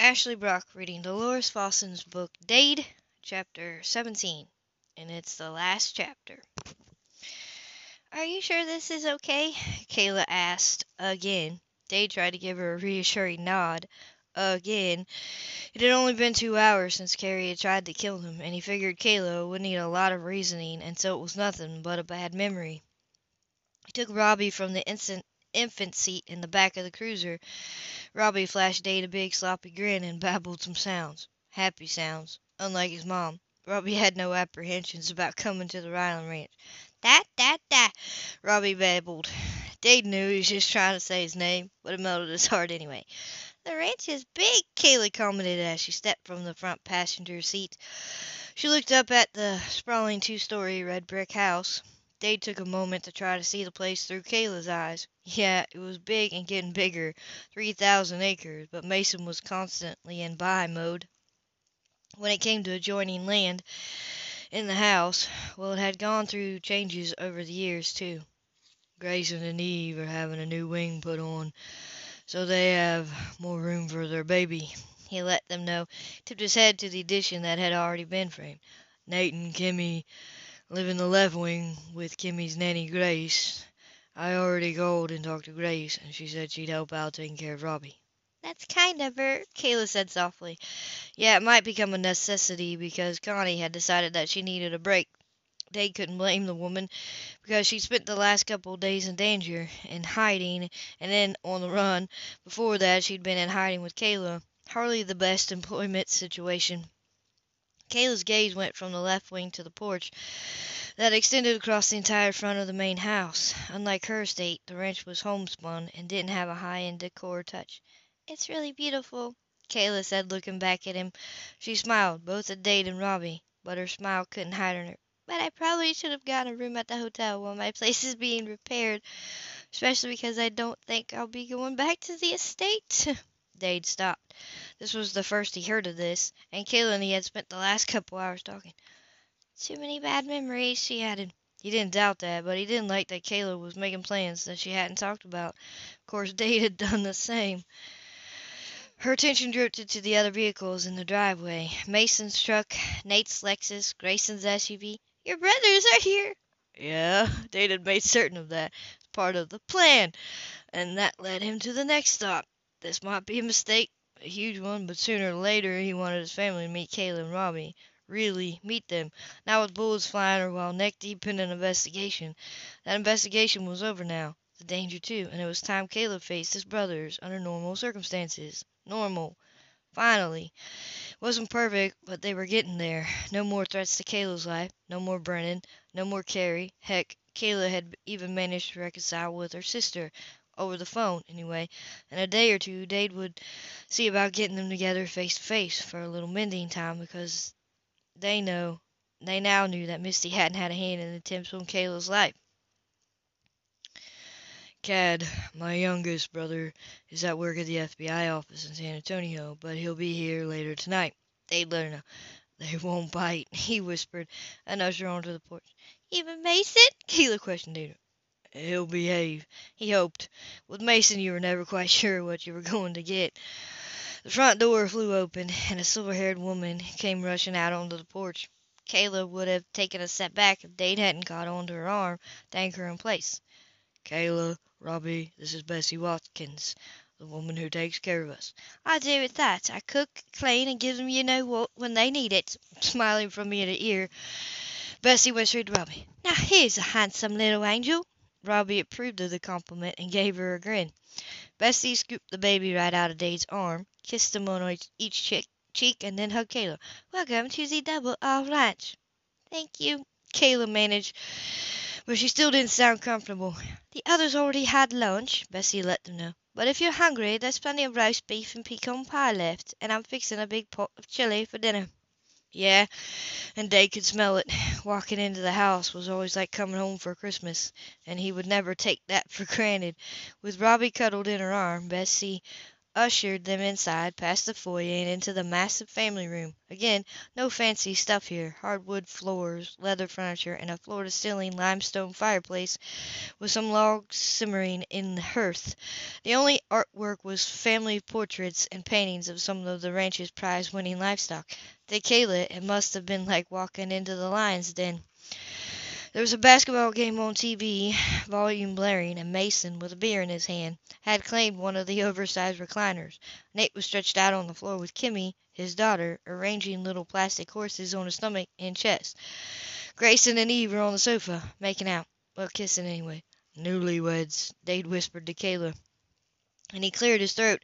Ashley Brock reading Delores Fossen's book Dade, chapter 17, and it's the last chapter. Are you sure this is okay? Kayla asked again. Dade tried to give her a reassuring nod. Again. It had only been two hours since Carrie had tried to kill him, and he figured Kayla would need a lot of reasoning, and so it was nothing but a bad memory. He took Robbie from the instant infant seat in the back of the cruiser. Robbie flashed Dade a big sloppy grin and babbled some sounds. Happy sounds. Unlike his mom, Robbie had no apprehensions about coming to the Ryland ranch. "Dat, dat, dat," Robbie babbled. Dade knew he was just trying to say his name, but it melted his heart anyway. "The ranch is big," Kayla commented as she stepped from the front passenger seat. She looked up at the sprawling two story red brick house. Dade took a moment to try to see the place through Kayla's eyes. Yeah, it was big and getting bigger, three thousand acres, but Mason was constantly in buy mode. When it came to adjoining land in the house, well, it had gone through changes over the years, too. Grayson and Eve are having a new wing put on, so they have more room for their baby. He let them know, tipped his head to the addition that had already been framed. Nate and Kimmy live in the left wing with Kimmy's nanny Grace. I already called and talked to Grace, and she said she'd help out taking care of Robbie. That's kind of her, Kayla said softly. Yeah, it might become a necessity because Connie had decided that she needed a break. They couldn't blame the woman because she'd spent the last couple of days in danger, in hiding, and then on the run. Before that, she'd been in hiding with Kayla. Hardly the best employment situation. Kayla's gaze went from the left wing to the porch that extended across the entire front of the main house. Unlike her estate, the ranch was homespun and didn't have a high-end decor touch. "It's really beautiful," Kayla said, looking back at him. She smiled, both at Dade and Robbie, but her smile couldn't hide her. "But I probably should have gotten a room at the hotel while my place is being repaired, especially because I don't think I'll be going back to the estate." Dade stopped. This was the first he heard of this, and Kayla and he had spent the last couple hours talking. "Too many bad memories," she added. He didn't doubt that, but he didn't like that Kayla was making plans that she hadn't talked about. Of course, Dade had done the same. Her attention drifted to the other vehicles in the driveway. Mason's truck, Nate's Lexus, Grayson's SUV. "Your brothers are here!" Yeah, Dade had made certain of that. It's part of the plan. And that led him to the next stop. This might be a mistake, a huge one, but sooner or later he wanted his family to meet Kayla and Robbie. Really meet them, not with bullets flying or while neck deep in an investigation. That investigation was over now. The danger, too, and it was time Caleb faced his brothers under normal circumstances. Normal. Finally. It wasn't perfect, but they were getting there. No more threats to Caleb's life. No more Brennan. No more Carrie. Heck, Kayla had even managed to reconcile with her sister over the phone, anyway. In a day or two Dade would see about getting them together face to face for a little mending time because they know they now knew that Misty hadn't had a hand in the attempts on Kayla's life. Kade, my youngest brother, is at work at the FBI office in San Antonio, but he'll be here later tonight. Dade let her know. They won't bite, he whispered, and ushered onto the porch. Even Mason? Kayla questioned Dade. He'll behave, he hoped. With Mason you were never quite sure what you were going to get. The front door flew open, and a silver-haired woman came rushing out onto the porch. Kayla would have taken a step back if Dade hadn't caught onto her arm to anchor her in place. Kayla, Robbie, this is Bessie Watkins, the woman who takes care of us. I do with that. I cook, clean, and give them you know what when they need it. Smiling from ear to ear, Bessie whispered to Robbie, Now here's a handsome little angel. Robbie approved of the compliment and gave her a grin. Bessie scooped the baby right out of Dade's arm, kissed him on each cheek, and then hugged Kayla. "Welcome to the Double R Ranch." "Thank you," Kayla managed, but she still didn't sound comfortable. "The others already had lunch," Bessie let them know. "But if you're hungry, there's plenty of roast beef and pecan pie left, and I'm fixing a big pot of chili for dinner." Yeah, and Dade could smell it. Walking into the house was always like coming home for Christmas, and he would never take that for granted. With Robbie cuddled in her arm, Bessie ushered them inside, past the foyer, and into the massive family room. Again, no fancy stuff here. Hardwood floors, leather furniture, and a floor-to-ceiling limestone fireplace with some logs simmering in the hearth. The only artwork was family portraits and paintings of some of the ranch's prize-winning livestock. To Kayla, it must have been like walking into the lion's den. There was a basketball game on TV, volume blaring, and Mason, with a beer in his hand, had claimed one of the oversized recliners. Nate was stretched out on the floor with Kimmy, his daughter, arranging little plastic horses on his stomach and chest. Grayson and Eve were on the sofa, making out. Well, kissing anyway. Newlyweds, Dade whispered to Kayla, and he cleared his throat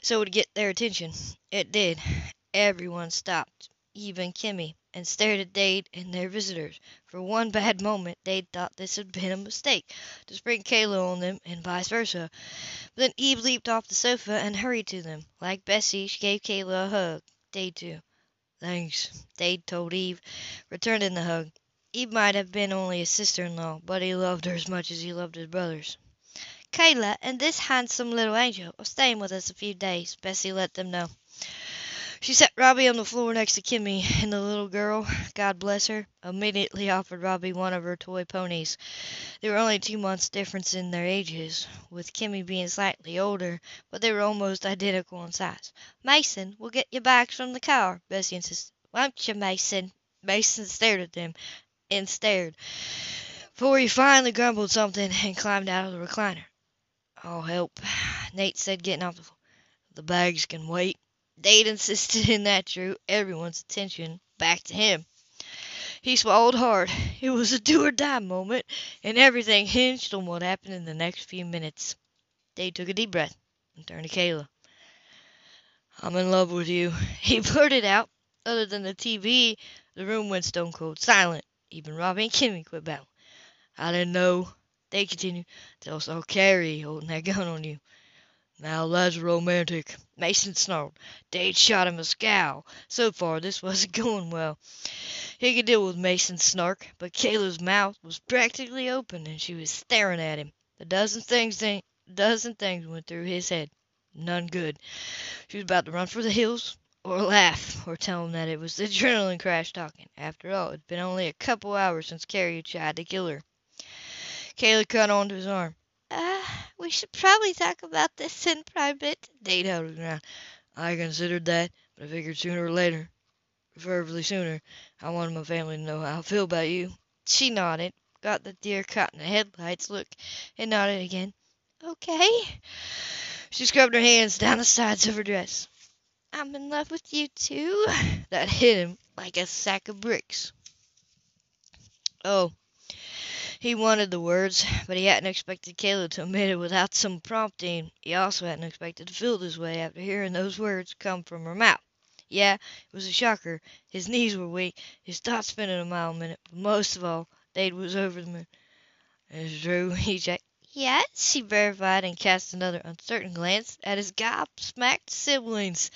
so it would get their attention. It did. Everyone stopped, even Kimmy and stared at Dade and their visitors. For one bad moment Dade thought this had been a mistake to spring Kayla on them and vice versa. But then Eve leaped off the sofa and hurried to them. Like Bessie, she gave Kayla a hug. Dade too. Thanks, Dade told Eve, returning the hug. Eve might have been only his sister-in-law, but he loved her as much as he loved his brothers. Kayla and this handsome little angel are staying with us a few days, Bessie let them know. She set Robbie on the floor next to Kimmy, and the little girl, God bless her, immediately offered Robbie one of her toy ponies. There were only two months' difference in their ages, with Kimmy being slightly older, but they were almost identical in size. Mason, we'll get your bags from the car, Bessie insisted. Won't you, Mason? Mason stared at them, and stared, before he finally grumbled something and climbed out of the recliner. I'll help, Nate said, getting off the floor. The bags can wait. Dade insisted and that drew everyone's attention back to him. He swallowed hard. It was a do or die moment, and everything hinged on what happened in the next few minutes. Dade took a deep breath and turned to Kayla. I'm in love with you, he blurted out. Other than the TV, the room went stone cold silent. Even Robbie and Kimmy quit battling. I didn't know, Dade continued, till I saw Carrie holding that gun on you. Now that's romantic, Mason snarled. Dade shot him a scowl. So far this wasn't going well. He could deal with Mason's snark, but Kayla's mouth was practically open and she was staring at him. A dozen things a dozen things went through his head. None good. She was about to run for the hills, or laugh, or tell him that it was the adrenaline crash talking. After all, it had been only a couple hours since Carrie had tried to kill her. Kayla caught onto his arm. We should probably talk about this in private. Dade held his ground. I considered that, but I figured sooner or later, preferably sooner, I wanted my family to know how I feel about you. She nodded, got the deer caught in the headlights look, and nodded again. Okay. She scrubbed her hands down the sides of her dress. I'm in love with you too. That hit him like a sack of bricks. Oh, he wanted the words, but he hadn't expected Kayla to admit it without some prompting. He also hadn't expected to feel this way after hearing those words come from her mouth. Yeah, it was a shocker. His knees were weak, his thoughts spinning a mile a minute, but most of all, Dade was over the moon. It's true, he checked. Yes, she verified and cast another uncertain glance at his gobsmacked siblings.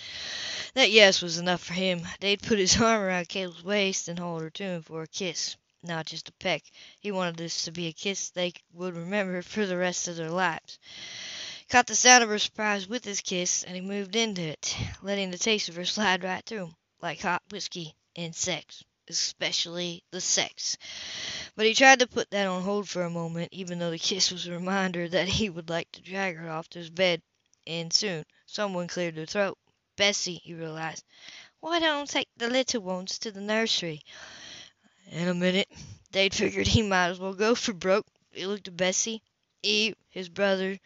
That yes was enough for him. Dade put his arm around Kayla's waist and hauled her to him for a kiss not just a peck. He wanted this to be a kiss they would remember for the rest of their lives. Caught the sound of her surprise with his kiss, and he moved into it, letting the taste of her slide right through him, like hot whiskey and sex, especially the sex. But he tried to put that on hold for a moment, even though the kiss was a reminder that he would like to drag her off to his bed. And soon someone cleared her throat. Bessie, he realized. Why don't take the little ones to the nursery? In a minute Dade figured he might as well go for broke. He looked at Bessie, Eve, his brother,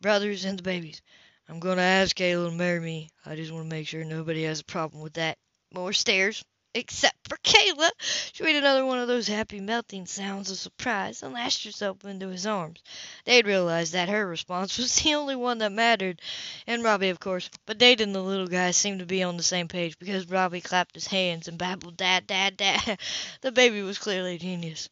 brothers, and the babies. I'm going to ask Kayla to marry me. I just want to make sure nobody has a problem with that. More stares except for Kayla. She made another one of those happy melting sounds of surprise and lashed herself into his arms. They'd realized that her response was the only one that mattered, and Robbie, of course. But Dade and the little guy seemed to be on the same page because Robbie clapped his hands and babbled, Dad, Dad, Dad. The baby was clearly a genius.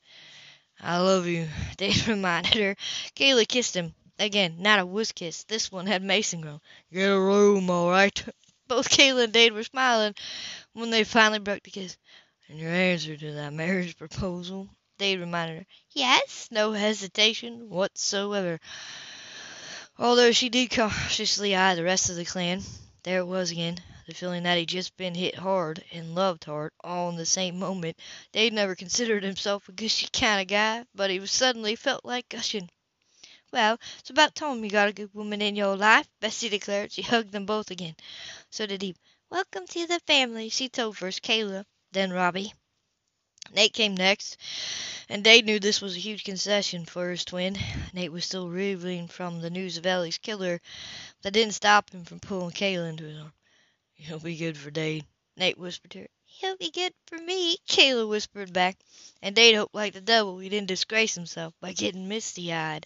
I love you, Dade reminded her. Kayla kissed him. Again, not a wuss kiss. This one had Mason grown. Get a room, all right. Both Kayla and Dade were smiling when they finally broke the kiss. And your answer to that marriage proposal, Dade reminded her. Yes, no hesitation whatsoever. Although she did cautiously eye the rest of the clan, there it was again, the feeling that he'd just been hit hard and loved hard all in the same moment. Dade never considered himself a gushy kind of guy, but he suddenly felt like gushing. "Well, it's about time you got a good woman in your life," Bessie declared. She hugged them both again. So did Eve. "Welcome to the family," she told first Kayla, then Robbie. Nate came next, and Dade knew this was a huge concession for his twin. Nate was still reeling from the news of Ellie's killer, but that didn't stop him from pulling Kayla into his arms. "You'll be good for Dade," Nate whispered to her. "He'll be good for me," Kayla whispered back, and Dade hoped like the devil he didn't disgrace himself by getting misty eyed.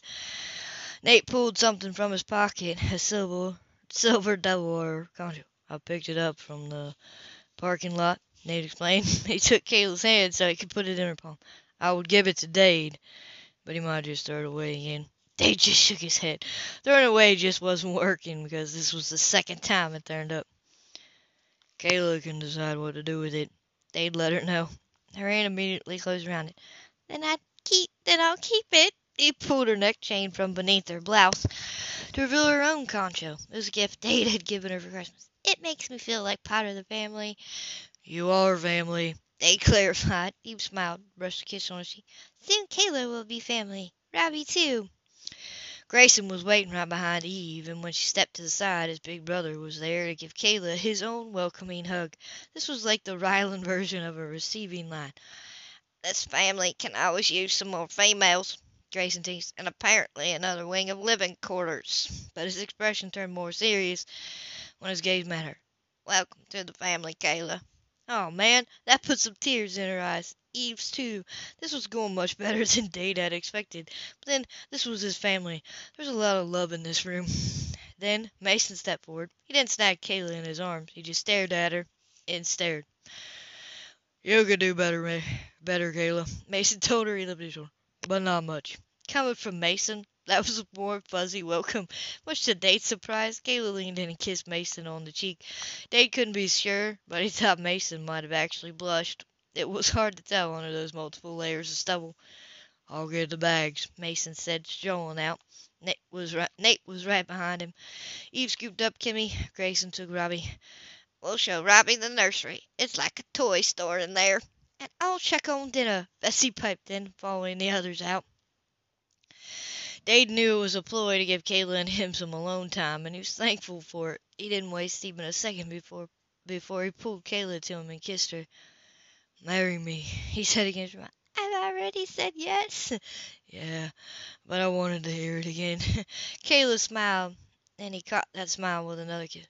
Nate pulled something from his pocket, a silver silver double or. I picked it up from the parking lot. Nate explained. He took Kayla's hand so he could put it in her palm. I would give it to Dade, but he might just throw it away again. Dade just shook his head. Throwing it away just wasn't working because this was the second time it turned up. Kayla can decide what to do with it. Dade let her know. Her hand immediately closed around it. Then I'd keep then I'll keep it. He pulled her neck chain from beneath her blouse to reveal her own concho. It was a gift Dade had given her for Christmas. It makes me feel like part of the family. You are family, they clarified. Eve smiled, brushed a kiss on his cheek. Soon Kayla will be family. Robbie, too. Grayson was waiting right behind Eve, and when she stepped to the side, his big brother was there to give Kayla his own welcoming hug. This was like the Ryland version of a receiving line. This family can always use some more females, Grayson teased, and apparently another wing of living quarters. But his expression turned more serious when his gaze met her. Welcome to the family, Kayla. Oh, man, that put some tears in her eyes. Eve's, too. This was going much better than Dade had expected. But then, this was his family. There's a lot of love in this room. Then Mason stepped forward. He didn't snag Kayla in his arms. He just stared at her and stared. You could do better, better, Kayla. Mason told her he loved his shoulder, but not much. Coming from Mason, that was a warm, fuzzy welcome. Much to Dade's surprise, Kayla leaned in and kissed Mason on the cheek. Dade couldn't be sure, but he thought Mason might have actually blushed. It was hard to tell under those multiple layers of stubble. I'll get the bags, Mason said, strolling out. Nate was right, Nate was right behind him. Eve scooped up Kimmy. Grayson took Robbie. We'll show Robbie the nursery. It's like a toy store in there. And I'll check on dinner, Bessie piped in, following the others out. Dade knew it was a ploy to give Kayla and him some alone time, and he was thankful for it. He didn't waste even a second before before he pulled Kayla to him and kissed her. Marry me, he said against mind. I've already said yes. yeah, but I wanted to hear it again. Kayla smiled, and he caught that smile with another kiss.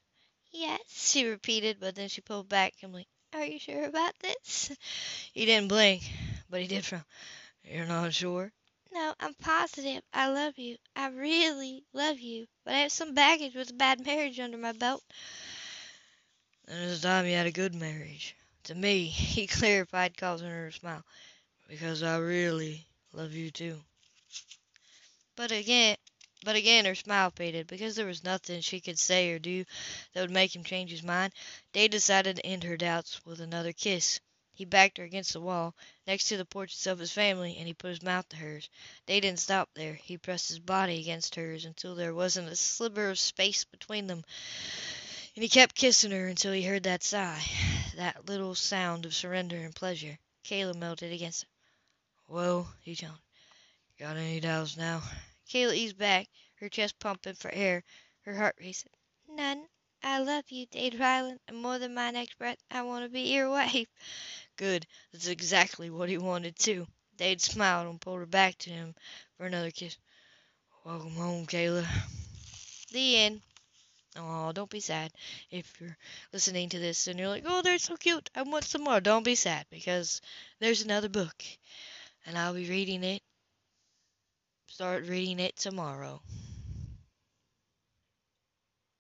Yes, she repeated, but then she pulled back and blinked. Are you sure about this? He didn't blink, but he did frown. You're not sure? No, I'm positive. I love you. I really love you. But I have some baggage with a bad marriage under my belt. Then it's time you had a good marriage. To me, he clarified, causing her to smile. Because I really love you too. But again, but again her smile faded. Because there was nothing she could say or do that would make him change his mind, Dade decided to end her doubts with another kiss. He backed her against the wall, next to the portraits of his family, and he put his mouth to hers. They didn't stop there. He pressed his body against hers until there wasn't a sliver of space between them. And he kept kissing her until he heard that sigh, that little sound of surrender and pleasure. Kayla melted against him. Well, he challenged. Got any doubts now? Kayla eased back, her chest pumping for air, her heart racing. None. I love you, Dade Ryland, and more than my next breath, I want to be your wife. Good. That's exactly what he wanted, too. Dade smiled and pulled her back to him for another kiss. Welcome home, Kayla. The end. Oh, don't be sad. If you're listening to this and you're like, oh, they're so cute, I want some more. Don't be sad because there's another book and I'll be reading it. Start reading it tomorrow.